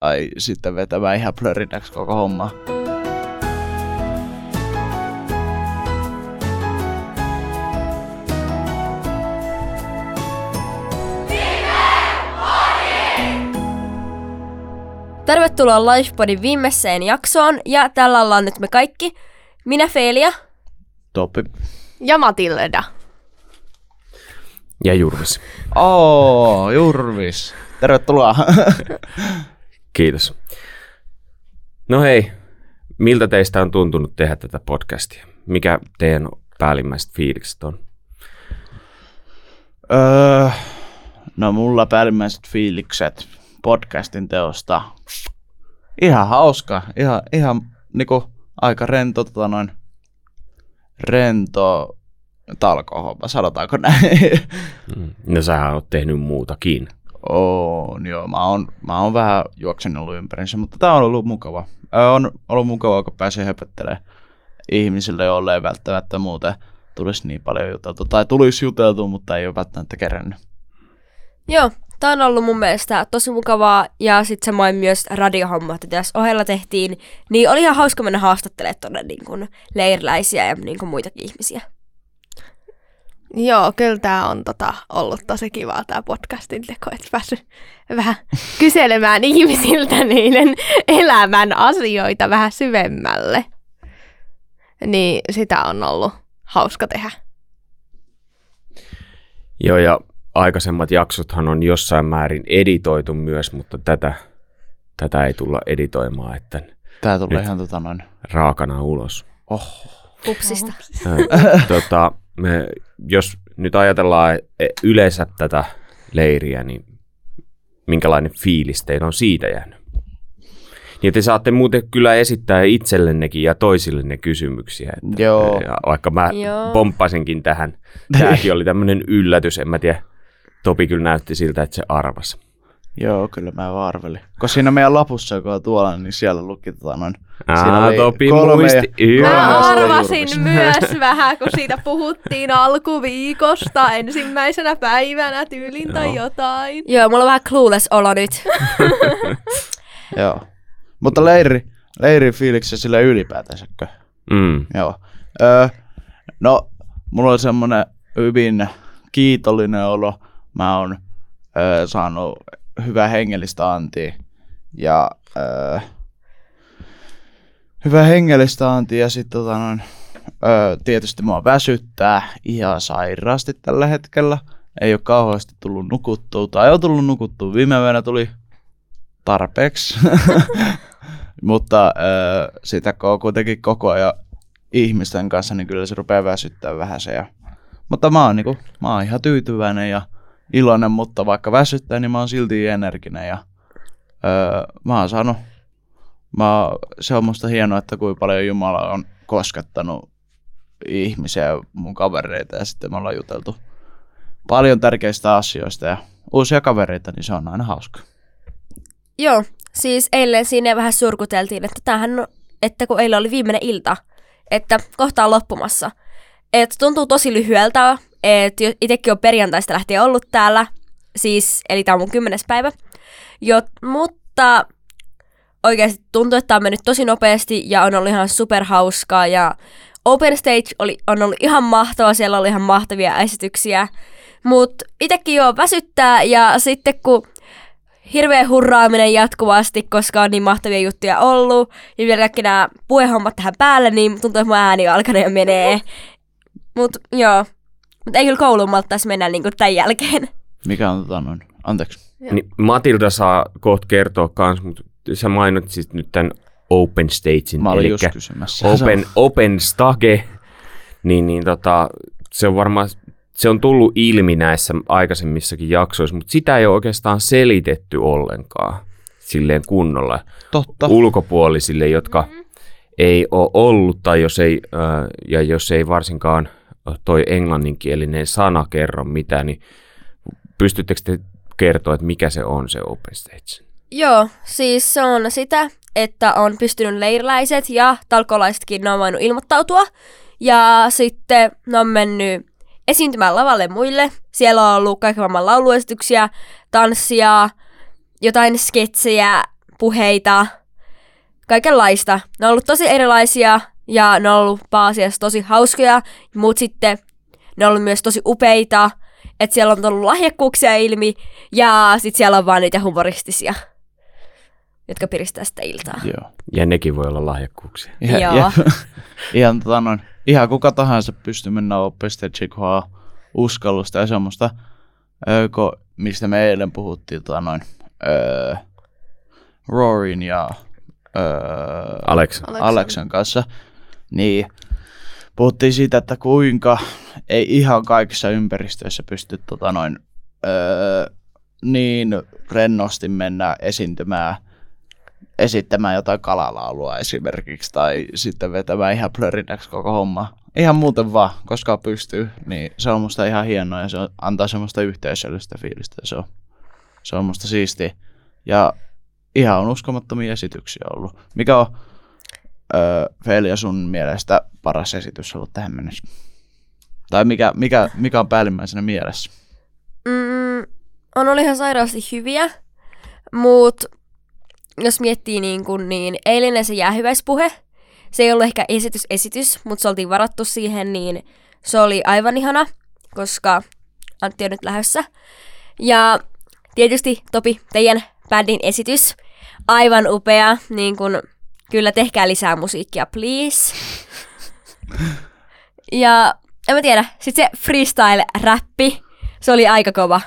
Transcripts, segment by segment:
tai sitten vetämään ihan plörinäksi koko homma. Tervetuloa Lifepodin viimeiseen jaksoon, ja tällä ollaan nyt me kaikki. Minä Felia. Topi. Ja Matilda. Ja Jurvis. Oo, Jurvis. Tervetuloa. Kiitos. No hei, miltä teistä on tuntunut tehdä tätä podcastia? Mikä teidän päällimmäiset fiilikset on? öö, no mulla päällimmäiset fiilikset podcastin teosta. Ihan hauska. Ihan, ihan niinku aika rento, tota noin, rento talkohomma, sanotaanko näin. Mm. No sähän oot tehnyt muutakin. On, joo. Mä oon, mä oon vähän juoksenellut ympärinsä, mutta tää on ollut mukava. On ollut mukavaa, kun pääsee höpöttelemään ihmisille, joille ei välttämättä muuten tulisi niin paljon juteltua. Tai tulisi juteltua, mutta ei ole välttämättä kerännyt. Joo, tää on ollut mun mielestä tosi mukavaa, ja sitten samoin myös radiohommat, että tässä ohella tehtiin, niin oli ihan hauska mennä haastattelemaan tuonne niin leiriläisiä ja niin kuin muitakin ihmisiä. Joo, kyllä tämä on tota, ollut tosi kivaa tämä podcastin teko, että päässyt vähän kyselemään ihmisiltä niiden elämän asioita vähän syvemmälle. Niin sitä on ollut hauska tehdä. Joo, ja aikaisemmat jaksothan on jossain määrin editoitu myös, mutta tätä, tätä ei tulla editoimaan, että Tää tulee ihan tota noin. raakana ulos. Oh. Pupsista. Ö, tota, me, jos nyt ajatellaan e, yleensä tätä leiriä, niin minkälainen fiilis teillä on siitä jäänyt? Niin te saatte muuten kyllä esittää itsellennekin ja toisillenne kysymyksiä. Että, Joo. Ja vaikka mä Joo. pomppasinkin tähän. Tämäkin oli tämmöinen yllätys, en mä tiedä. Topi kyllä näytti siltä, että se arvas. Joo, kyllä mä arvelin. Kun siinä meidän lapussa, joka on tuolla, niin siellä luki tota noin. Aa, oli Topi kolme muisti. Mä arvasin myös vähän, kun siitä puhuttiin alkuviikosta ensimmäisenä päivänä tyylin tai Joo. jotain. Joo, mulla on vähän clueless olo nyt. Joo. Mutta leiri, leiri fiiliksi sille ylipäätänsäkö? Mm. Joo. Öö, no, mulla on semmonen hyvin kiitollinen olo. Mä oon öö, saanut hyvää hengellistä antia. Ja öö, hyvää hengellistä antia ja sit tota noin, öö, tietysti mua väsyttää ihan sairaasti tällä hetkellä. Ei ole kauheasti tullut nukuttua, tai on tullut nukuttua. Viime yönä tuli tarpeeksi. Mutta öö, sitä kun on kuitenkin koko ajan ihmisten kanssa, niin kyllä se rupeaa väsyttää vähän se. Ja... Mutta mä oon, niinku, mä oon ihan tyytyväinen ja iloinen, mutta vaikka väsyttää, niin mä oon silti energinen. Ja, öö, mä oon saanut, mä oon, se on musta hienoa, että kuinka paljon Jumala on koskettanut ihmisiä ja mun kavereita ja sitten me ollaan juteltu paljon tärkeistä asioista ja uusia kavereita, niin se on aina hauska. Joo, siis eilen siinä vähän surkuteltiin, että tämähän että kun eilen oli viimeinen ilta, että kohta on loppumassa. Että tuntuu tosi lyhyeltä, että itsekin on perjantaista lähtien ollut täällä, siis, eli tämä on mun kymmenes päivä. Jo, mutta oikeasti tuntuu, että tämä on mennyt tosi nopeasti ja on ollut ihan superhauskaa ja Open Stage oli, on ollut ihan mahtava, siellä oli ihan mahtavia esityksiä. Mutta itsekin jo väsyttää ja sitten kun hirveä hurraaminen jatkuvasti, koska on niin mahtavia juttuja ollut. Ja vielä kaikki nämä puhehommat tähän päälle, niin tuntuu, että mun ääni on alkanut jo menee. Mut joo. Mut ei kyllä kouluun malttaisi mennä niinku tämän jälkeen. Mikä on tota noin? Anteeksi. Joo. Niin Matilda saa kohta kertoa kans, mutta sä mainitsit nyt tämän Open Stagein, Mä olin eli just kysymässä. Open, open Stage, niin, niin tota, se on varmaan, se on tullut ilmi näissä aikaisemmissakin jaksoissa, mutta sitä ei ole oikeastaan selitetty ollenkaan silleen kunnolla Totta. ulkopuolisille, jotka ei ole ollut tai jos ei, äh, ja jos ei varsinkaan toi englanninkielinen sana kerro mitään, niin pystyttekö te kertoa, että mikä se on se Open Stage? Joo, siis se on sitä, että on pystynyt leiriläiset ja talkolaisetkin, ne on voinut ilmoittautua. Ja sitten ne on mennyt esiintymään lavalle muille. Siellä on ollut kaiken maailman lauluesityksiä, tanssia, jotain sketsejä, puheita, kaikenlaista. Ne on ollut tosi erilaisia ja ne on ollut pääasiassa tosi hauskoja, mutta sitten ne on ollut myös tosi upeita, että siellä on tullut lahjakkuuksia ilmi ja sitten siellä on vaan niitä humoristisia, jotka piristää sitä iltaa. Joo. Ja nekin voi olla lahjakkuuksia. Ihan, Joo. ja, ihan, tota noin, ihan kuka tahansa pystyy mennä oppimaan uskallusta ja semmoista, öö, ko, mistä me eilen puhuttiin, tota noin, öö, Rorin ja öö, Alex. Aleksan. Aleksan kanssa, niin puhuttiin siitä, että kuinka ei ihan kaikissa ympäristöissä pysty tota noin, öö, niin rennosti mennä esiintymään, esittämään jotain kalalaulua esimerkiksi, tai sitten vetämään ihan plörinäksi koko homma. Ihan muuten vaan, koska pystyy, niin se on musta ihan hienoa ja se antaa semmoista yhteisöllistä fiilistä ja se on, se on musta siistiä. Ja ihan on uskomattomia esityksiä ollut. Mikä on öö, Felia sun mielestä paras esitys ollut tähän mennessä? Tai mikä, mikä, mikä on päällimmäisenä mielessä? Mm, on ollut ihan sairaasti hyviä, mutta jos miettii niin, kun, niin eilinen se jäähyväispuhe, se ei ollut ehkä esitys esitys, mutta se oltiin varattu siihen, niin se oli aivan ihana, koska Antti on nyt lähdössä. Ja tietysti Topi, teidän bändin esitys, aivan upea, niin kun, kyllä tehkää lisää musiikkia, please. Ja en mä tiedä, sit se freestyle-räppi, se oli aika kova.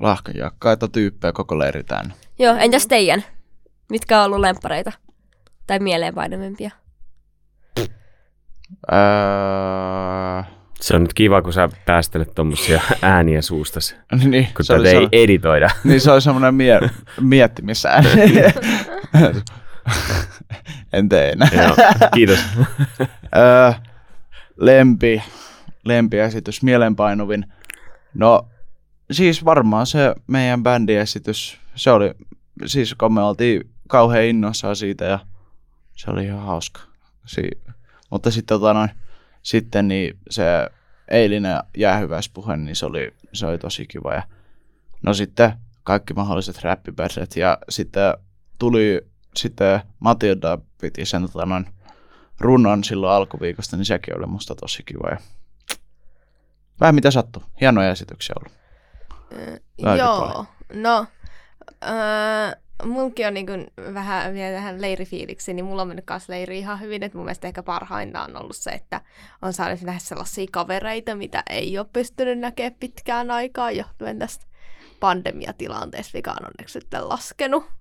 Lahkajakkaita tyyppejä koko leiri täynnä. Joo, entäs teidän? Mitkä on ollut lemppareita? Tai mieleenpainavempia? Öö, Se on nyt kiva, kun sä päästelet tommosia ääniä suustasi, niin, kun se tätä ei sellainen- editoida. Niin se oli semmoinen mie- miettimisään. en tee enää. Joo, kiitos. öö, lempi, lempiesitys, mielenpainuvin. No, siis varmaan se meidän bändiesitys, se oli, siis kun me oltiin kauhean innoissaan siitä ja se oli ihan hauska. Si- mutta sitten tota noin, sitten niin se eilinen jäähyväispuhe, niin se oli, se oli tosi kiva. Ja no sitten kaikki mahdolliset räppiperset ja sitten tuli sitten Matilda piti sen tota noin, runon silloin alkuviikosta, niin sekin oli musta tosi kiva. Ja vähän mitä sattuu. Hienoja esityksiä ollut. Aika Joo, paljon. no, öö, mulki on niin vähän vielä tähän leirifiiliksi, niin mulla on mennyt kanssa leiri ihan hyvin, että mun mielestä ehkä parhainta on ollut se, että on saanut nähdä sellaisia kavereita, mitä ei ole pystynyt näkemään pitkään aikaa johtuen tästä pandemiatilanteesta, mikä on onneksi sitten laskenut.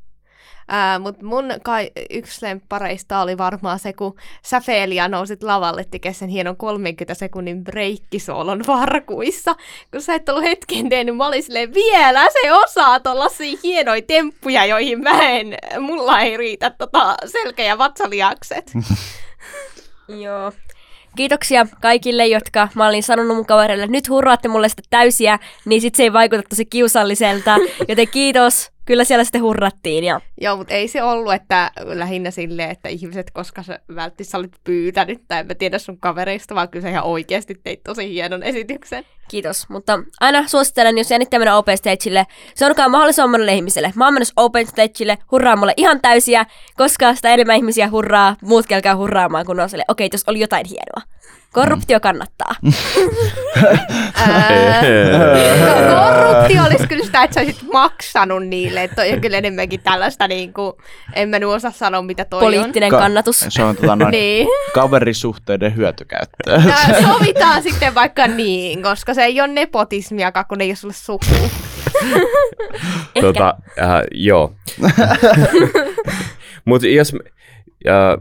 Mutta mun kai yksi lemppareista oli varmaan se, kun sä Felia nousit lavalle tekemään sen hienon 30 sekunnin breikkisoolon varkuissa. Kun sä et ollut hetken tehnyt, mä olin silleen, vielä se osaa tollasia hienoja temppuja, joihin mä en, mulla ei riitä tota selkä- ja vatsalihakset. Joo. Kiitoksia kaikille, jotka mä olin sanonut mun kavereille, että nyt hurraatte mulle sitä täysiä, niin sit se ei vaikuta tosi kiusalliselta. Joten kiitos, kyllä siellä sitten hurrattiin. Ja Joo, mutta ei se ollut, että lähinnä silleen, että ihmiset, koska sä välttis sä olit pyytänyt, tai en mä tiedä sun kavereista, vaan kyllä sä ihan oikeasti teit tosi hienon esityksen. Kiitos. Mutta aina suosittelen, jos jännittää mennä Open Stagelle, se onkaan mahdollisimman monelle ihmiselle. Mä oon menossa Open Stagelle, hurraa mulle ihan täysiä, koska sitä enemmän ihmisiä hurraa, muut kelkää hurraamaan, kun on silleen, okei, okay, oli jotain hienoa. Korruptio kannattaa. Ää, no, korruptio olisi kyllä sitä, että sä olisit maksanut niille. Että toi on kyllä enemmänkin tällaista, niin kuin, en mä nyt osaa sanoa, mitä toi Poliittinen Ka- kannatus. Se on tota on. noin Niin. kaverisuhteiden hyötykäyttöä. Sovitaan sitten vaikka niin, koska se ei ole nepotismiakaan, kun ei ole sulle suku. Tota, äh, joo. Mutta jos äh,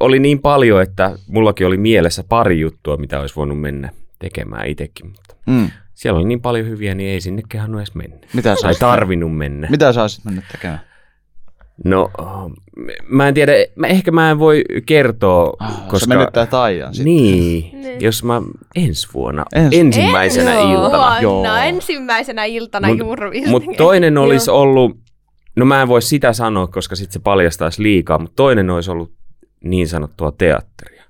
oli niin paljon, että mullakin oli mielessä pari juttua, mitä olisi voinut mennä tekemään itsekin, mutta Mm. siellä oli niin paljon hyviä, niin ei sinne kehannut edes mennä. Mitä sä Tai tarvinnut mennä. Mitä sä olisit mennyt tekemään? No, mä en tiedä, mä, ehkä mä en voi kertoa, Ah, koska... Se menettää taian sitten. Niin. Niin, niin, jos mä ensi vuonna, Ensi- ensimmäisenä Joo. iltana. Vuonna, Joo. ensimmäisenä iltana Mut- Eurovision. Mutta toinen olisi ollut, no mä en voi sitä sanoa, koska sitten se paljastaisi liikaa, mutta toinen olisi ollut niin sanottua teatteria.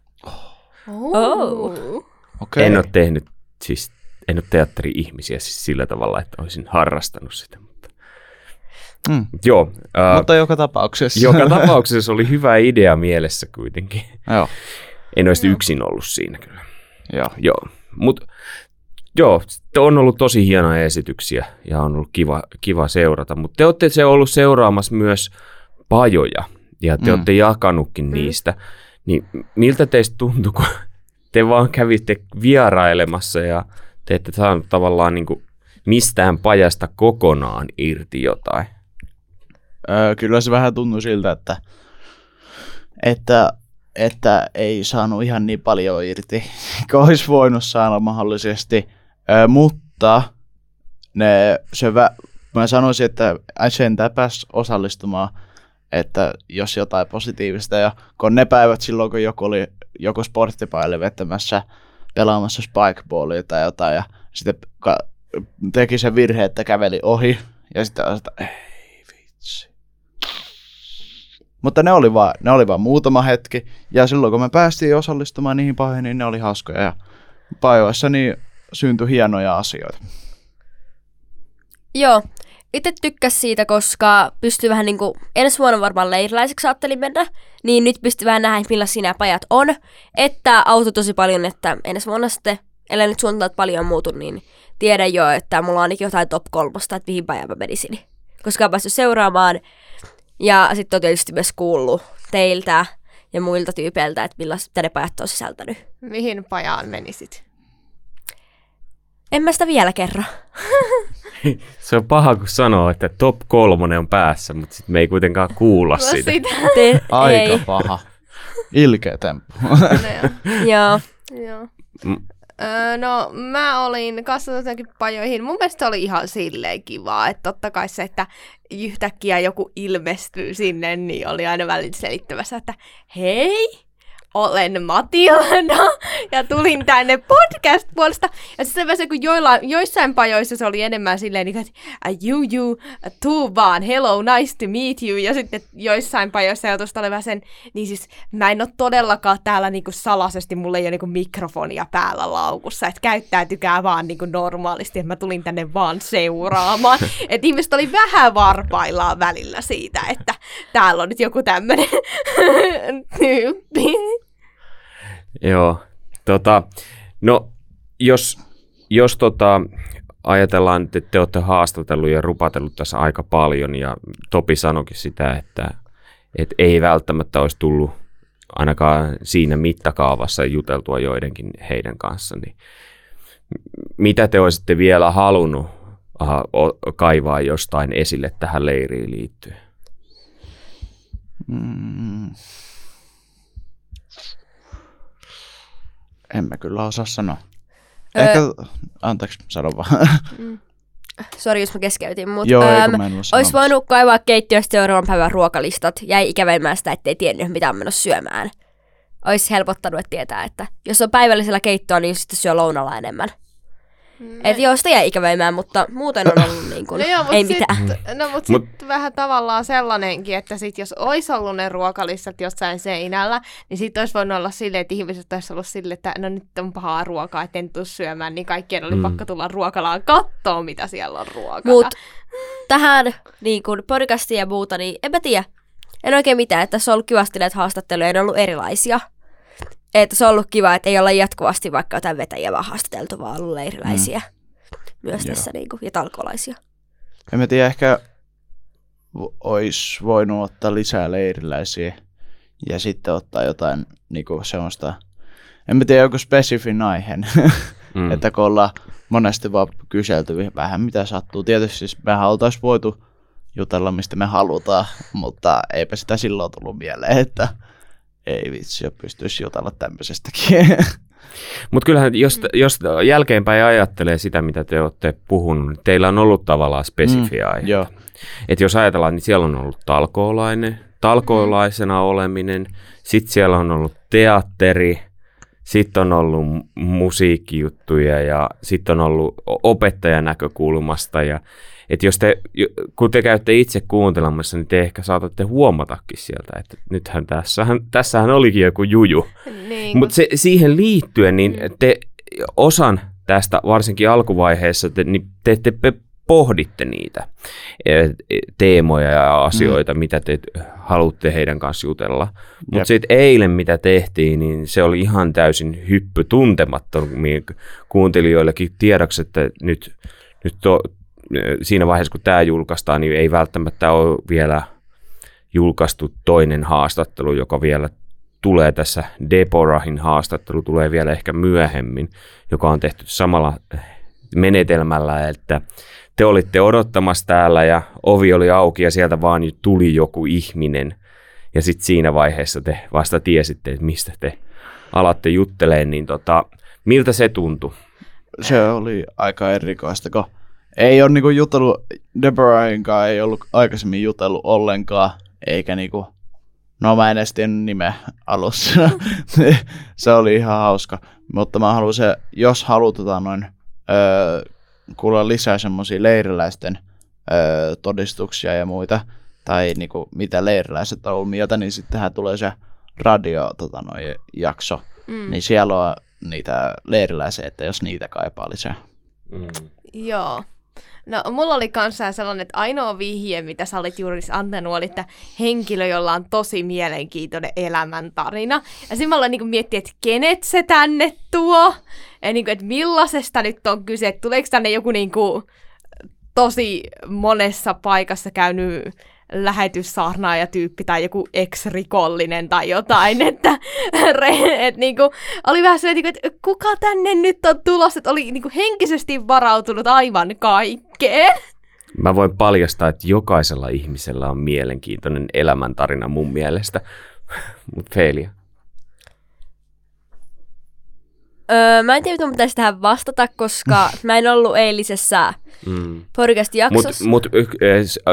Oh. Okei. Okay. En ole tehnyt, siis en ole teatteri-ihmisiä siis sillä tavalla, että olisin harrastanut sitä. Mutta Mm. Joo, ää, Mutta joka tapauksessa. joka tapauksessa oli hyvä idea mielessä kuitenkin. joo, En olisi yksin ollut siinä kyllä. joo. Joo, mutta joo, on ollut tosi hienoja esityksiä ja on ollut kiva, kiva seurata, mutta te olette se ollut seuraamassa myös pajoja ja te mm. olette jakanutkin Mm. niistä. Niin miltä teistä tuntui, kun te vaan kävitte vierailemassa ja te ette saanut tavallaan niin kuin mistään pajasta kokonaan irti jotain? Öö, kyllä se vähän tuntui siltä, että, että, että ei saanut ihan niin paljon irti, kuin olisi voinut saada mahdollisesti. Öö, mutta ne, se vä- mä sanoisin, että sentään pääsi osallistumaan, että jos jotain positiivista. Ja kun ne päivät silloin, kun joku oli joku sporttipaille vetämässä, pelaamassa spikeballia tai jotain, ja sitten teki sen virhe, että käveli ohi, ja sitten. Mutta ne oli, vaan, ne oli vaan muutama hetki, ja silloin kun me päästiin osallistumaan niihin pahoihin, niin ne oli hauskoja, ja pajoissa niin syntyi hienoja asioita. Joo, itse tykkäs siitä, koska pystyy vähän niinku, ensi vuonna varmaan leiriläiseksi ajattelin mennä, niin nyt pystyy vähän nähdä, millaisia nämä pajat on. Että auto tosi paljon, että ensi vuonna sitten, ellei nyt suunnitelmat paljon muutu, niin tiedän jo, että mulla on ainakin jotain top kolmosta, että mihin pajaan mä menisin. Koska on päässyt seuraamaan. Ja sitten on tietysti myös kuullut teiltä ja muilta tyypeiltä, että millaista ne pajat on sisältänyt. Mihin pajaan menisit? En mä sitä vielä kerro. Se on paha, kun sanoo, että top kolmonen on päässä, mutta sitten me ei kuitenkaan kuulla No siitä. sitä. Te, Aika ei. paha. Ilkeä temppu. Joo. Joo. Öö, no mä olin kanssa jotenkin pajoihin. Mun mielestä oli ihan silleen kivaa, että totta kai se, että yhtäkkiä joku ilmestyy sinne, niin oli aina välillä selittämässä, että hei, olen Matilda ja tulin tänne podcast puolesta. Ja sitten myös kun joilla, joissain pajoissa se oli enemmän silleen, niin, että "Ah, you, you, tuu vaan, hello, nice to meet you. Ja sitten joissain pajoissa joutuisi olemaan sen, niin siis mä en ole todellakaan täällä niinku salaisesti, mulla ei ole niinku mikrofonia päällä laukussa, että käyttäytykää vaan niinku normaalisti, että mä tulin tänne vaan seuraamaan. että ihmiset oli vähän varpaillaan välillä siitä, että täällä on nyt joku tämmöinen tyyppi. Joo, tota, no jos, jos tota, ajatellaan, että te olette haastatellut ja rupatellut tässä aika paljon ja Topi sanoikin sitä, että, että ei välttämättä olisi tullut ainakaan siinä mittakaavassa juteltua joidenkin heidän kanssa, niin mitä te olisitte vielä halunnut aha, o- kaivaa jostain esille tähän leiriin liittyen? Mm. En mä kyllä osaa sanoa. Öö. Ehkä, anteeksi, sano vaan. Sori, jos mä keskeytin, mutta Joo, ole olisi voinut kaivaa keittiöstä seuraavan päivän ruokalistat. Jäi ikäväimään sitä, ettei tiennyt, mitä on menossa syömään. Olisi helpottanut, että tietää, että jos on päivällisellä keittoa, niin sitten syö lounalla enemmän. Et joo, sitä jäi ikäväimään, mutta muuten on ollut niin kuin, No joo, mut ei sit, mitään. No mut, Mut- sit vähän tavallaan sellainenkin, että sit jos olisi ollut ne ruokalistat jossain seinällä, niin sit olisi voinut olla silleen, että ihmiset olisi ollut silleen, että no nyt on pahaa ruokaa, että en tule syömään, niin kaikkien oli Mm. mm. pakko tulla ruokalaan katsoa, mitä siellä on ruokana. Mut tähän niin kuin podcastiin ja muuta, niin en mä tiedä. En oikein mitään, että tässä on ollut kivasti näitä haastatteluja, ja ne on ollut erilaisia. Että se on ollut kiva, että ei olla jatkuvasti vaikka jotain vetäjiä vaan haastateltu, vaan ollut leiriläisiä mm. myös Joo. tässä niin kuin, ja talkolaisia. En mä tiedä, ehkä olisi voinut ottaa lisää leiriläisiä ja sitten ottaa jotain niinku semmoista, en mä tiedä, joku spesifin aiheen, Mm. mm. että kun ollaan monesti vaan kyselty vähän mitä sattuu. Tietysti siis mehän oltaisiin voitu jutella, mistä me halutaan, mutta eipä sitä silloin tullut mieleen, että ei vitsi, jo pystyisi jutella tämmöisestäkin. Mutta kyllähän, jos, jos jälkeenpäin ajattelee sitä, mitä te olette puhunut, niin teillä on ollut tavallaan spesifiä mm. Joo, Et jos ajatellaan, niin siellä on ollut talkoolainen, talkoolaisena oleminen, sitten siellä on ollut teatteri, sitten on ollut mu- musiikkijuttuja ja sitten on ollut opettajan näkökulmasta. Ja, et jos te, kun te käytte itse kuuntelemassa, niin te ehkä saatatte huomatakin sieltä, että nythän tässähän, tässähän olikin joku juju. niin, Mutta se, siihen liittyen, niin te osan tästä, varsinkin alkuvaiheessa, te, niin te ette pe- pohditte niitä eh, teemoja ja asioita, mm. mitä te haluatte heidän kanssa jutella. Mutta sitten eilen, mitä tehtiin, niin se oli ihan täysin hyppy tuntemattomia kuuntelijoillekin tiedoksi, että nyt, nyt to, siinä vaiheessa, kun tämä julkaistaan, niin ei välttämättä ole vielä julkaistu toinen haastattelu, joka vielä tulee tässä Deporahin haastattelu, tulee vielä ehkä myöhemmin, joka on tehty samalla menetelmällä, että te olitte odottamassa täällä ja ovi oli auki ja sieltä vaan tuli joku ihminen. Ja sitten siinä vaiheessa te vasta tiesitte, että mistä te alatte jutteleen, niin tota, miltä se tuntui? Se oli aika erikoista, kun ei ole niinku jutellut, Deborah kanssa ei ollut aikaisemmin jutellut ollenkaan, eikä niinku, no mä en edes tiennyt nimeä alussa. se oli ihan hauska, mutta mä haluan se, jos halutaan noin öö, kuulla lisää semmoisia leiriläisten öö, todistuksia ja muita, tai niinku, mitä leiriläiset on ollut mieltä, niin sittenhän tulee se radio tota, noi, jakso, mm. niin siellä on niitä leiriläisiä, että jos niitä kaipaa lisää. Mm. Joo. No, mulla oli kanssa sellainen, että ainoa vihje, mitä sä olit juuri antanut, oli, että henkilö, jolla on tosi mielenkiintoinen elämäntarina. Ja sitten mä aloin niin miettiä, että kenet se tänne tuo, ja niin kuin, että millaisesta nyt on kyse, että tuleeko tänne joku niin kuin, tosi monessa paikassa käynyt lähetyssaarnaaja tyyppi tai joku ex-rikollinen tai jotain, että et niinku, oli vähän sellainen, että kuka tänne nyt on tulossa, että oli niinku henkisesti varautunut aivan kaikkeen. Mä voin paljastaa, että jokaisella ihmisellä on mielenkiintoinen elämäntarina mun mielestä, mutta Feelia. Öö, mä en tiedä, mitä pitäisi tähän vastata, koska mä en ollut eilisessä mm. podcast-jaksossa. Mutta mut,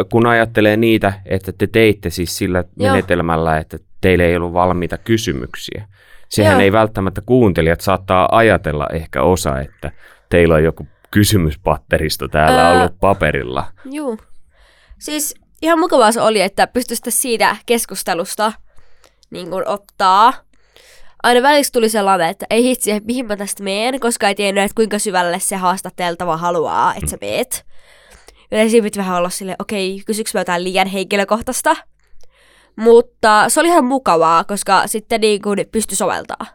kun ajattelee niitä, että te teitte siis sillä Joo. menetelmällä, että teille ei ollut valmiita kysymyksiä. Sehän Joo. ei välttämättä kuuntelijat saattaa ajatella ehkä osa, että teillä on joku kysymyspatteristo täällä öö, ollut paperilla. Joo. Siis ihan mukavaa se oli, että pystyisitte siitä keskustelusta niin ottaa aina väliksi tuli sellainen, että ei hitsi, että mihin mä tästä meen, koska ei tiennyt, että kuinka syvälle se haastateltava haluaa, että sä mm. meet. Ja siinä piti vähän olla silleen, okei, okay, kysyks mä jotain liian henkilökohtaista. Mutta se oli ihan mukavaa, koska sitten niin kuin pystyi soveltaa.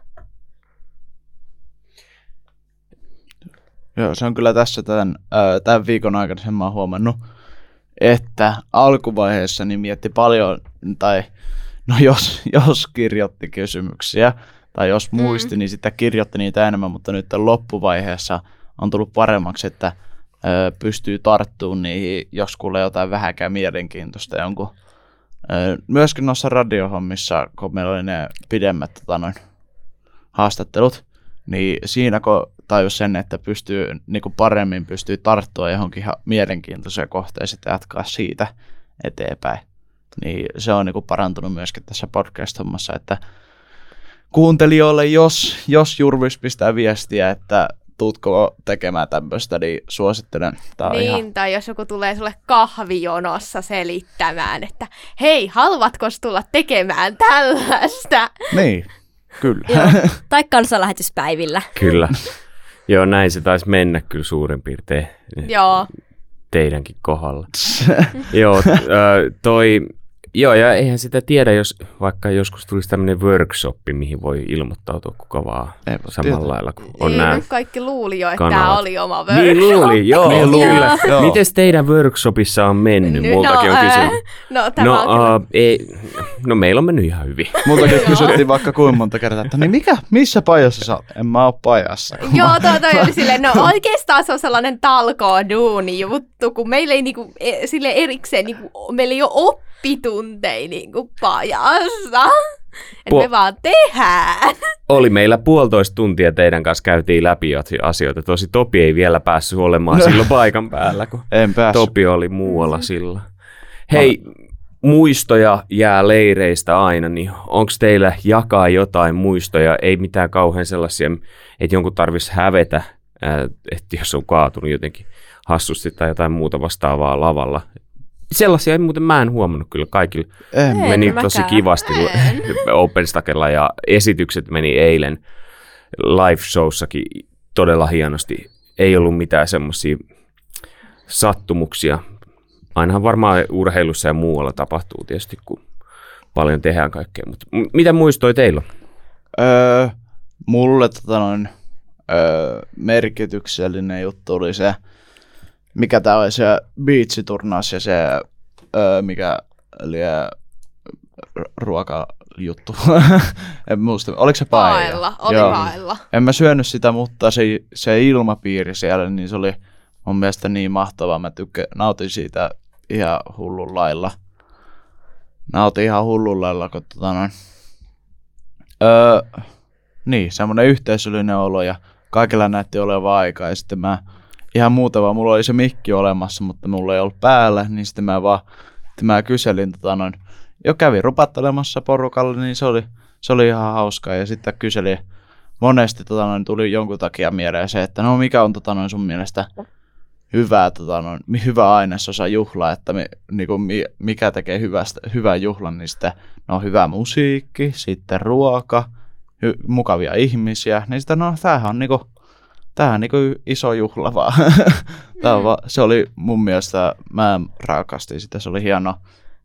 Joo, se on kyllä tässä tämän, äh, tämän viikon aikana sen mä oon huomannut, että alkuvaiheessa niin mietti paljon, tai no jos, jos kirjoitti kysymyksiä, tai jos mm. muisti, mm. niin sitten kirjoitti niitä enemmän, mutta nyt loppuvaiheessa on tullut paremmaksi, että ö, pystyy tarttumaan niihin, jos kuulee jotain vähäkään mielenkiintoista jonkun. Ö, myöskin noissa radiohommissa, kun meillä oli ne pidemmät tota noin, haastattelut, niin siinä kun tajus sen, että pystyy niin kuin paremmin pystyy tarttua johonkin ihan mielenkiintoiseen kohteeseen ja jatkaa siitä eteenpäin. Niin se on niin kuin parantunut myöskin tässä podcast-hommassa, että kuuntelijoille, jos, jos Jurvis pistää viestiä, että tuutko tekemään tämmöistä, niin suosittelen. Tää niin, ihan... tai jos joku tulee sulle kahvijonossa selittämään, että hei, haluatko tulla tekemään tällaista? Niin, kyllä. Joo. Tai kansanlähetyspäivillä. Kyllä. Joo, näin se taisi mennä kyllä suurin piirtein. Joo. Teidänkin kohdalla. Joo, toi Joo, ja eihän sitä tiedä, jos vaikka joskus tulisi tämmöinen workshop, mihin voi ilmoittautua kuka vaan Ei samalla tiedä. lailla kuin on nämä Kaikki luuli jo, että kanavat. tämä oli oma workshop. Niin luuli, joo, niin luuli. kyllä. Joo. Mites teidän workshopissa on mennyt? Nyt, Multakin no, on kysynyt. No, tämä no, on uh, ei, no meillä on mennyt ihan hyvin. Multakin kysyttiin vaikka kuinka monta kertaa, että niin mikä, missä pajassa sä En mä oo pajassa. joo, toi, toi oli silleen, no oikeastaan se on sellainen talkoon duuni juttu, kun meillä ei niinku, e, sille erikseen, niinku, meillä ei ole oppitunteja niinku pajassa. Että Puol- me vaan tehdään. Oli meillä puolitoista tuntia teidän kanssa käytiin läpi asioita. Tosi Topi ei vielä päässyt olemaan no. silloin paikan päällä, kun en Topi oli muualla mm. silloin. Hei, muistoja jää leireistä aina, niin onko teillä jakaa jotain muistoja? Ei mitään kauhean sellaisia, että jonkun tarvitsisi hävetä, että jos on kaatunut jotenkin hassusti tai jotain muuta vastaavaa lavalla sellaisia ei muuten mä en huomannut kyllä kaikille. En, meni en, tosi mäkään. kivasti OpenStackella ja esitykset meni eilen live showssakin todella hienosti. Ei ollut mitään semmoisia sattumuksia. Ainahan varmaan urheilussa ja muualla tapahtuu tietysti, kun paljon tehdään kaikkea. Mutta m- mitä muistoi teillä? Öö, mulle tota noin, öö, merkityksellinen juttu oli se, mikä tää oli se biitsiturnaus ja se, öö, mikä oli ruokajuttu. en muista, oliko se paella? Paella, oli Joo. paella. En mä syönyt sitä, mutta se, se ilmapiiri siellä, niin se oli mun mielestä niin mahtavaa. Mä tykkä, nautin siitä ihan hullun lailla. Nautin ihan hullun lailla, kun tota noin. Öö, niin, semmoinen yhteisöllinen olo ja kaikilla näytti olevan aikaa. Ja sitten mä ihan muuta vaan, mulla oli se mikki olemassa, mutta mulla ei ollut päällä, niin sitten mä vaan, sitten mä kyselin tota noin, jo kävin rupattelemassa porukalle, niin se oli, se oli ihan hauskaa. Ja sitten kyselin, monesti tota noin, tuli jonkun takia mieleen se, että no mikä on tota noin, sun mielestä hyvää, tota noin, hyvä ainesosa juhlaa, että mi, niinku, mi, mikä tekee hyvästä, hyvän juhlan, niin sitten no hyvä musiikki, sitten ruoka, hy, mukavia ihmisiä, niin sitten no tämähän on niinku, tämähän on niinku iso juhla vaan. On va, se oli mun mielestä, mä rakastin sitä, se oli hieno.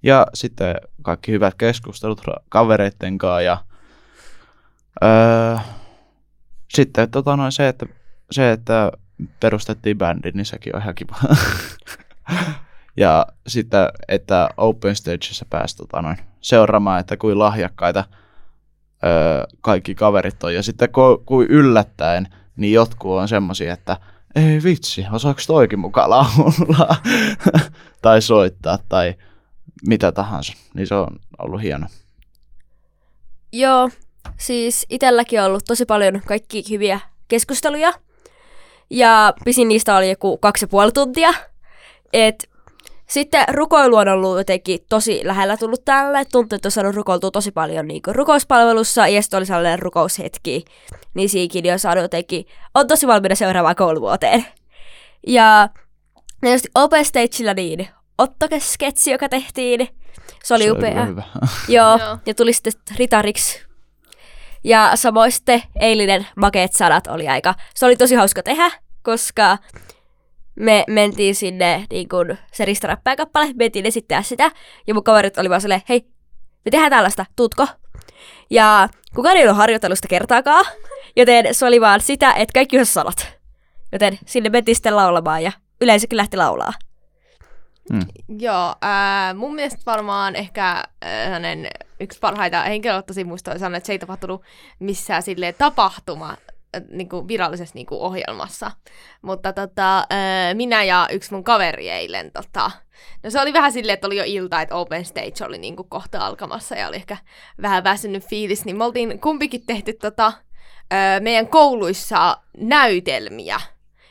Ja sitten kaikki hyvät keskustelut ra- kavereitten kanssa ja öö, sitten tota noin, se, että, se, että perustettiin bändi, niin sekin on ihan kiva. ja sitten, että Open Stageissa pääsi tota noin, seuraamaan, että kuin lahjakkaita öö, kaikki kaverit on. Ja sitten ku, kuin yllättäen, niin jotkut on semmosia, että ei vitsi, osaako toikin mukaan laulaa tai soittaa tai mitä tahansa. Niin se on ollut hieno. Joo, siis itselläkin on ollut tosi paljon kaikki hyviä keskusteluja. Ja pisin niistä oli joku kaksi ja puoli tuntia. Et sitten rukoilu on ollut jotenkin tosi lähellä tullut tälle. Tuntuu, että on saanut rukoiltua tosi paljon niin rukouspalvelussa ja sitten oli sellainen rukoushetki. Niin siinäkin on saanut jotenkin, on tosi valmiina seuraavaan kouluvuoteen. Ja tietysti Open Stagella niin Ottoke-sketsi, joka tehtiin. Se oli se upea. hyvä. Joo, Joo. ja tuli sitten ritariksi. Ja samoin sitten eilinen Makeet sanat oli aika, se oli tosi hauska tehdä, koska me mentiin sinne, niin kun se ristaräppää kappale, mentiin esittää sitä, ja mun kaverit oli vaan silleen, hei, me tehdään tällaista, tuutko? Ja kukaan ei ollut harjoitellut sitä kertaakaan, joten se oli vaan sitä, että kaikki osasi sanat. Joten sinne mentiin sitten laulamaan, ja yleensäkin lähti laulaa. Joo, ää, mun mielestä varmaan ehkä ää, hänen yksi parhaita henkilökohtaisia muistoja on, että se ei tapahtunut missään silleen tapahtuma niin kuin virallisessa niin kuin ohjelmassa. Mutta tota, ää, minä ja yksi mun kaveri eilen, tota, no se oli vähän silleen, että oli jo ilta, että Open Stage oli niin kuin kohta alkamassa ja oli ehkä vähän väsynyt fiilis, niin me oltiin kumpikin tehty tota, ää, meidän kouluissa näytelmiä.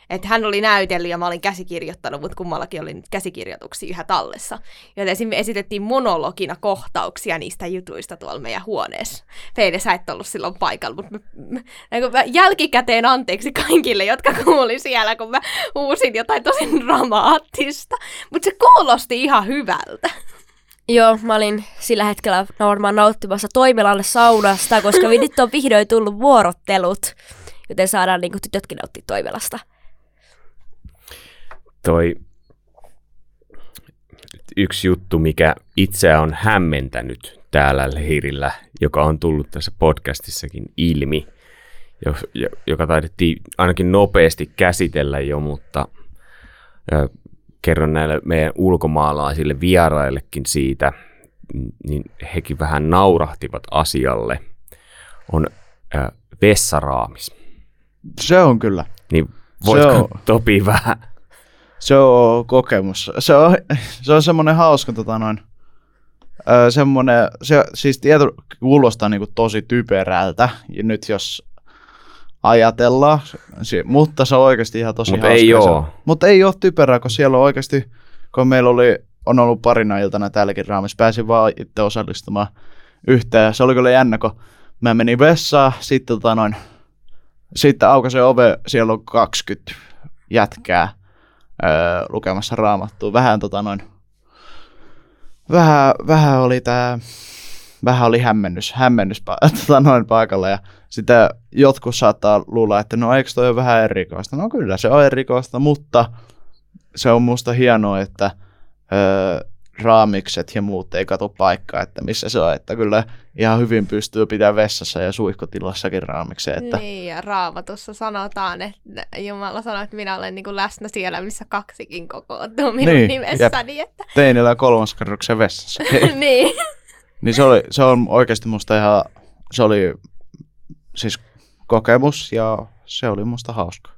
Että hän oli näytellyt ja mä olin käsikirjoittanut, mutta kummallakin oli nyt käsikirjoituksia yhä tallessa. Joten me esitettiin monologina kohtauksia niistä jutuista tuolla meidän huoneessa. Feide, sä et ollut silloin paikalla, mutta mä, mä, mä jälkikäteen anteeksi kaikille, jotka kuuli siellä, kun mä uusin jotain tosi dramaattista. Mutta se kuulosti ihan hyvältä. Joo, mä olin sillä hetkellä varmaan nauttimassa toimilalle saunasta, koska nyt on vihdoin tullut vuorottelut, joten saadaan niin tytötkin nauttia toimilasta. Toi yksi juttu, mikä itseä on hämmentänyt täällä leirillä, joka on tullut tässä podcastissakin ilmi, jo- jo- joka taidettiin ainakin nopeasti käsitellä jo, mutta kerron näille meidän ulkomaalaisille vieraillekin siitä, niin hekin vähän naurahtivat asialle, on vessaraamis. Se on kyllä. Niin voitko on- Topi vähän Se on kokemus. Se on, se on semmoinen hauska tota noin, öö, semmoinen, se, siis tieto kuulostaa niinku tosi typerältä, ja nyt jos ajatellaan, si- mutta se on oikeasti ihan tosi Mutta hauska. ei ja se- oo. Mutta ei ole typerää, kun siellä on oikeasti, kun meillä oli, on ollut parina iltana täälläkin raamissa, pääsin vaan itse osallistumaan yhteen. Se oli kyllä jännä, kun mä menin vessaan, sitten tota noin, sitten aukasin ove, siellä on 20 jätkää öö, lukemassa raamattua. Vähän tota noin, vähän, vähän oli tää, vähän oli hämmennys, hämmennys tota noin paikalla ja sitten jotkut saattaa luulla, että no eikö toi ole vähän erikoista. No kyllä se on erikoista, mutta se on musta hienoa, että öö, raamikset ja muut ei kato paikkaa, että missä se on. Että kyllä ihan hyvin pystyy pitämään vessassa ja suihkutilassakin raamiksen. Että... Niin, ja raamatussa sanotaan, että Jumala sanoo, että minä olen niin kuin läsnä siellä, missä kaksikin kokoontuu minun Niin, nimessäni. Että... Teinillä kolmaskerroksen vessassa. niin. niin se, oli, se on oikeasti musta ihan, se oli siis kokemus ja se oli musta hauska.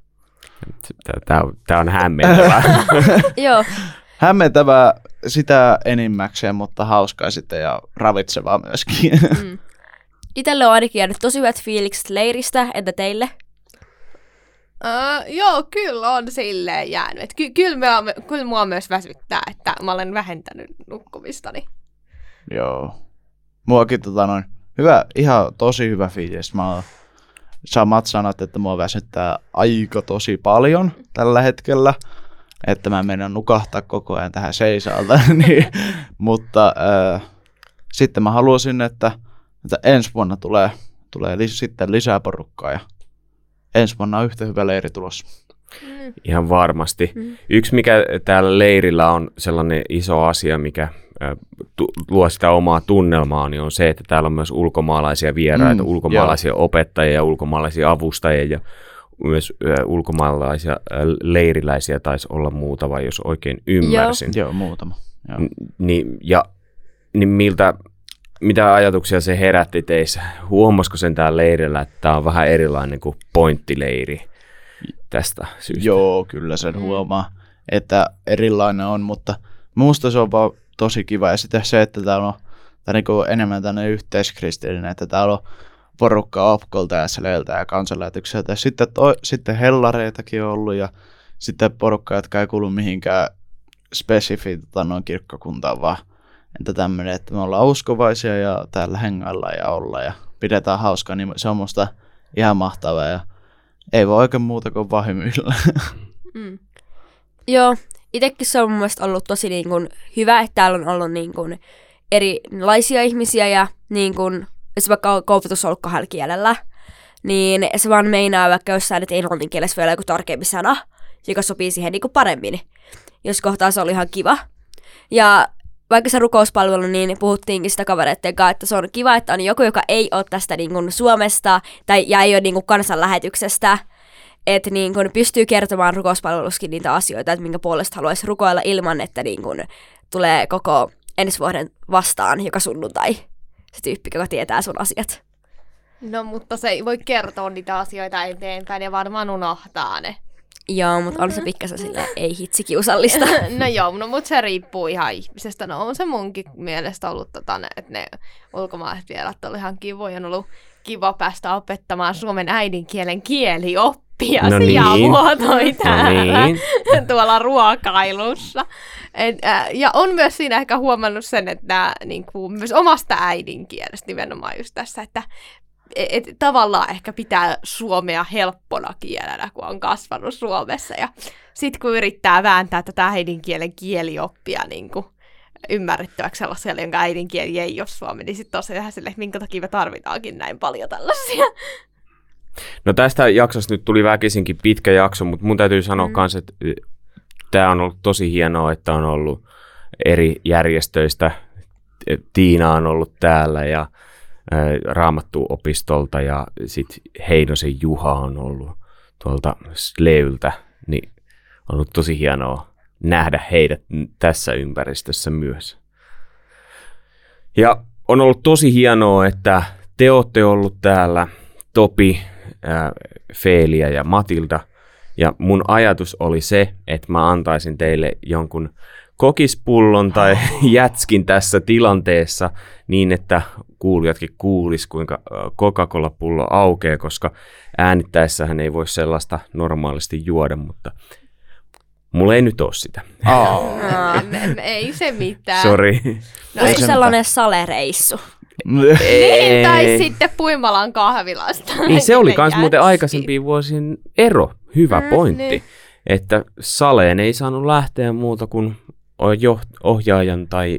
Tämä on, tää on hämmentävää. Joo, Hämmentävää sitä enimmäkseen, mutta hauskaa sitten ja ravitsevaa myöskin. mm. Itelle on ainakin jäänyt tosi hyvät fiilikset leiristä, entä teille? Uh, joo, kyllä on silleen jäänyt. Et ky- kyllä, mä, kyllä mua myös väsyttää, että mä olen vähentänyt nukkumistani. Joo. Muakin tota noin, hyvä, ihan tosi hyvä fiilis. Mä oon samat sanat, että mua väsyttää aika tosi paljon tällä hetkellä. Että mä menen nukahtaa koko ajan tähän seisalta. niin, mutta äh, sitten mä haluaisin, että, että ensi vuonna tulee, tulee lis- sitten lisää porukkaa ja ensi vuonna on yhtä hyvä leiri tulossa. Ihan varmasti. Mm. Yksi, mikä täällä leirillä on sellainen iso asia, mikä tu- luo sitä omaa tunnelmaa, niin on se, että täällä on myös ulkomaalaisia vieraita, Mm, ulkomaalaisia opettajia, ulkomaalaisia avustajia ja myös ulkomaalaisia leiriläisiä taisi olla muutama, jos oikein ymmärsin. Joo, muutama. Joo. N- Niin, ja niin miltä, mitä ajatuksia se herätti teissä? Huomasiko sen täällä leirillä, että tämä on vähän erilainen kuin pointtileiri tästä syystä? Joo, kyllä sen huomaa, että erilainen on, mutta muusta se on vaan tosi kiva. Ja sitten se, että täällä on tää niinku enemmän tänne yhteiskristillinen, että täällä on porukka Opkolta ja Seleltä ja kansanlähetykseltä. Sitten, toi, sitten hellareitakin on ollut ja sitten porukka, jotka ei kuulu mihinkään spesifiin tota, noin kirkkokuntaan, vaan että tämmöinen, että me ollaan uskovaisia ja täällä hengaillaan ja ollaan ja pidetään hauskaa, niin se on musta ihan mahtavaa ja ei voi oikein muuta kuin vaan. Mm. Joo, itsekin se on mun mielestä ollut tosi niin kuin, hyvä, että täällä on ollut niin kuin, erilaisia ihmisiä ja niin kuin, jos vaikka koulutus on ollut kahdella kielellä, niin se vaan meinaa vaikka jossain, että englannin kielessä vielä joku tarkempi sana, joka sopii siihen niin kuin paremmin. Jos kohtaa se oli ihan kiva. Ja vaikka se rukouspalvelu, niin puhuttiinkin sitä kavereiden kanssa, että se on kiva, että on joku, joka ei ole tästä niin kuin Suomesta tai ja ei ole niin kuin kansanlähetyksestä, että niin kun pystyy kertomaan rukouspalveluskin niitä asioita, että minkä puolesta haluaisi rukoilla ilman, että niin kun tulee koko ensi vuoden vastaan joka sunnuntai se tyyppi, joka tietää sun asiat. No, mutta se ei voi kertoa niitä asioita eteenpäin ja varmaan unohtaa ne. Joo, mutta on se pikkasen silleen, ei hitsi kiusallista. no joo, no, mutta se riippuu ihan ihmisestä. No on se munkin mielestä ollut, tota, että ne ulkomaalaiset vierat oli ihan kivoja. On ollut kiva päästä opettamaan suomen äidinkielen kielioppia. No Sia niin. muotoi No täällä niin. tuolla ruokailussa. Et, äh, ja on myös siinä ehkä huomannut sen, että niin kuin, myös omasta äidinkielestä nimenomaan just tässä, että et, et, tavallaan ehkä pitää suomea helppona kielenä, kun on kasvanut Suomessa. Ja sitten kun yrittää vääntää tätä äidinkielen kielioppia niin kuin ymmärrettäväksi sellaiselle, jonka äidinkieli ei ole suomi, niin sitten tosiaan että minkä takia me tarvitaankin näin paljon tällaisia. No tästä jaksosta nyt tuli väkisinkin pitkä jakso, mutta mun täytyy sanoa Mm. myös, että tämä on ollut tosi hienoa, että on ollut eri järjestöistä. Tiina on ollut täällä ja ää, Raamattu-opistolta ja sitten Heinosen Juha on ollut tuolta Sleyltä. Niin on ollut tosi hienoa nähdä heidät tässä ympäristössä myös. Ja on ollut tosi hienoa, että te olette ollut täällä, Topi, ää, Feelia ja Matilda. Ja mun ajatus oli se, että mä antaisin teille jonkun kokispullon tai jätskin tässä tilanteessa niin, että kuulijatkin kuulis, kuinka Coca-Cola-pullo aukeaa, koska äänittäessähän ei voi sellaista normaalisti juoda, mutta mulla ei nyt ole sitä. Me, me, ei se mitään. Sori. No, se sellainen salereissu? Niin, tai sitten Puimalan kahvilasta. Niin se oli myös muuten jätski. aikaisempien vuosien ero. Hyvä Mm, pointti. niin. Että saleen ei saanut lähteä muuta kuin ohjaajan tai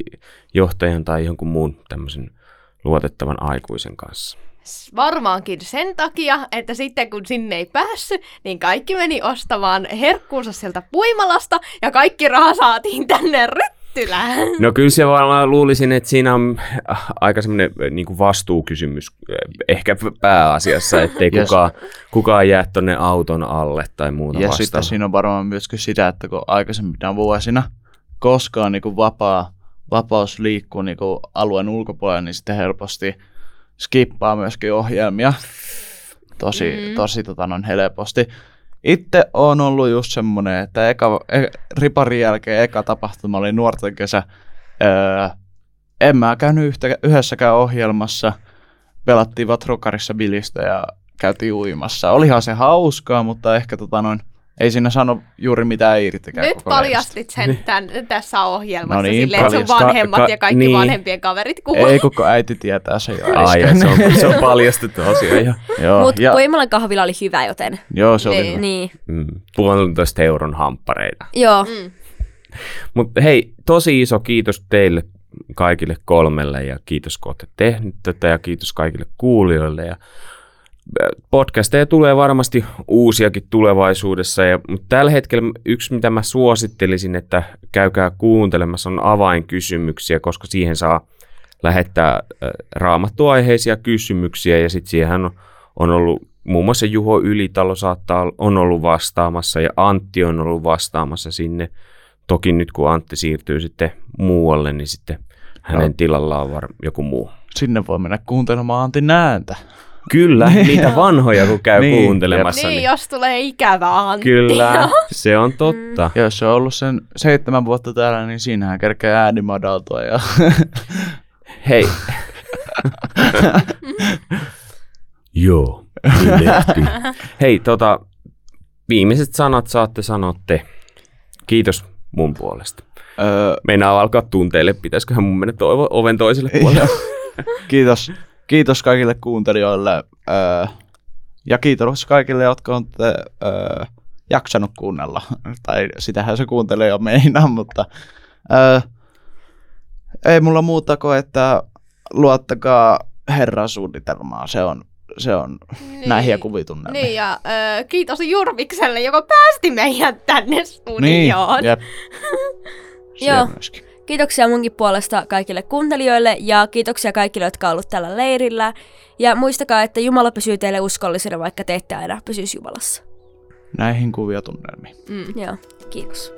johtajan tai jonkun muun tämmöisen luotettavan aikuisen kanssa. Varmaankin sen takia, että sitten kun sinne ei päässyt, niin kaikki meni ostamaan herkkuunsa sieltä Puimalasta ja kaikki raha saatiin tänne Ryttylään. No kyllä se varmaan luulisin, että siinä on äh, aika semmoinen niin vastuukysymys äh, ehkä pääasiassa, ettei Yes. kukaan, kukaan jää tonne auton alle tai muuta Ja vastaavaa. sitten siinä on varmaan myöskin sitä, että kun aikaisempina vuosina koskaan niin kuin vapaa, vapaus liikkuu niin kuin alueen ulkopuolella, niin sitten helposti skippaa myöskin ohjelmia tosi, Mm. mm. tosi tota, noin helposti. Itse on ollut just semmoinen, että eka, e, riparin jälkeen eka tapahtuma oli nuorten kesä. Öö, en mä käynyt yhtä, yhdessäkään ohjelmassa. Pelattiin Vatrokarissa bilistä ja käytiin uimassa. Olihan se hauskaa, mutta ehkä tota noin, ei siinä sano juuri mitään irtikään Nyt paljastit sen tämän, tässä ohjelmassa No niin, silleen, että sun vanhemmat ka- ja kaikki niin. vanhempien kaverit kuulee. Ei, koko äiti tietää se jo Ai, se on, se on paljastettu asia jo. joo, Mutta ja, Puimalan kahvila oli hyvä, joten joo, se oli Niin. hyvä. niin. Mm, puolentoista euron hamppareita. Joo, Mm. Mutta hei, tosi iso kiitos teille kaikille kolmelle ja kiitos kun olette tehnyt tätä ja kiitos kaikille kuulijoille. Ja podcasteja tulee varmasti uusiakin tulevaisuudessa, ja, mutta tällä hetkellä yksi mitä mä suosittelisin, että käykää kuuntelemassa on avainkysymyksiä, koska siihen saa lähettää äh, raamattuaiheisia kysymyksiä ja sitten siihen on, on ollut muun muassa Juho Ylitalo saattaa on ollut vastaamassa ja Antti on ollut vastaamassa sinne. Toki nyt kun Antti siirtyy sitten muualle, niin sitten hänen tilallaan on var- joku muu. Sinne voi mennä kuuntelemaan Antin ääntä. Kyllä, niitä vanhoja kun käy Niin, kuuntelemassa. Niin, Niin, jos tulee ikävä Antti. Kyllä, se on totta. Ja jos se on ollut sen seitsemän vuotta täällä, niin siinähän kerkeä ääni madaltua. Ja... Hei. Joo. Hei, tota, viimeiset sanat saatte sanoa te. Kiitos mun puolesta. öö, Meinaa alkaa tunteille, pitäisiköhän mun mennä toivo, oven toiselle puolelle. kiitos, kiitos kaikille kuuntelijoille. Öö, ja kiitos kaikille, jotka on te, öö, jaksanut kuunnella. Tai sitähän se kuuntelee jo meinaa, mutta öö, ei mulla muuta kuin, että luottakaa Herran suunnitelmaa. Se on, se on Niin. näihin kuvitunnelmiin. Niin, ja ö, kiitos Jurvikselle, joka päästi meidät tänne studioon. Niin, jep. Joo. myöskin. Kiitoksia munkin puolesta kaikille kuuntelijoille ja kiitoksia kaikille, jotka ollut tällä leirillä. Ja muistakaa, että Jumala pysyy teille uskollisena, vaikka te ette aina pysyisi Jumalassa. Näihin kuvia tunnelmiin. Mm. Joo, kiitos.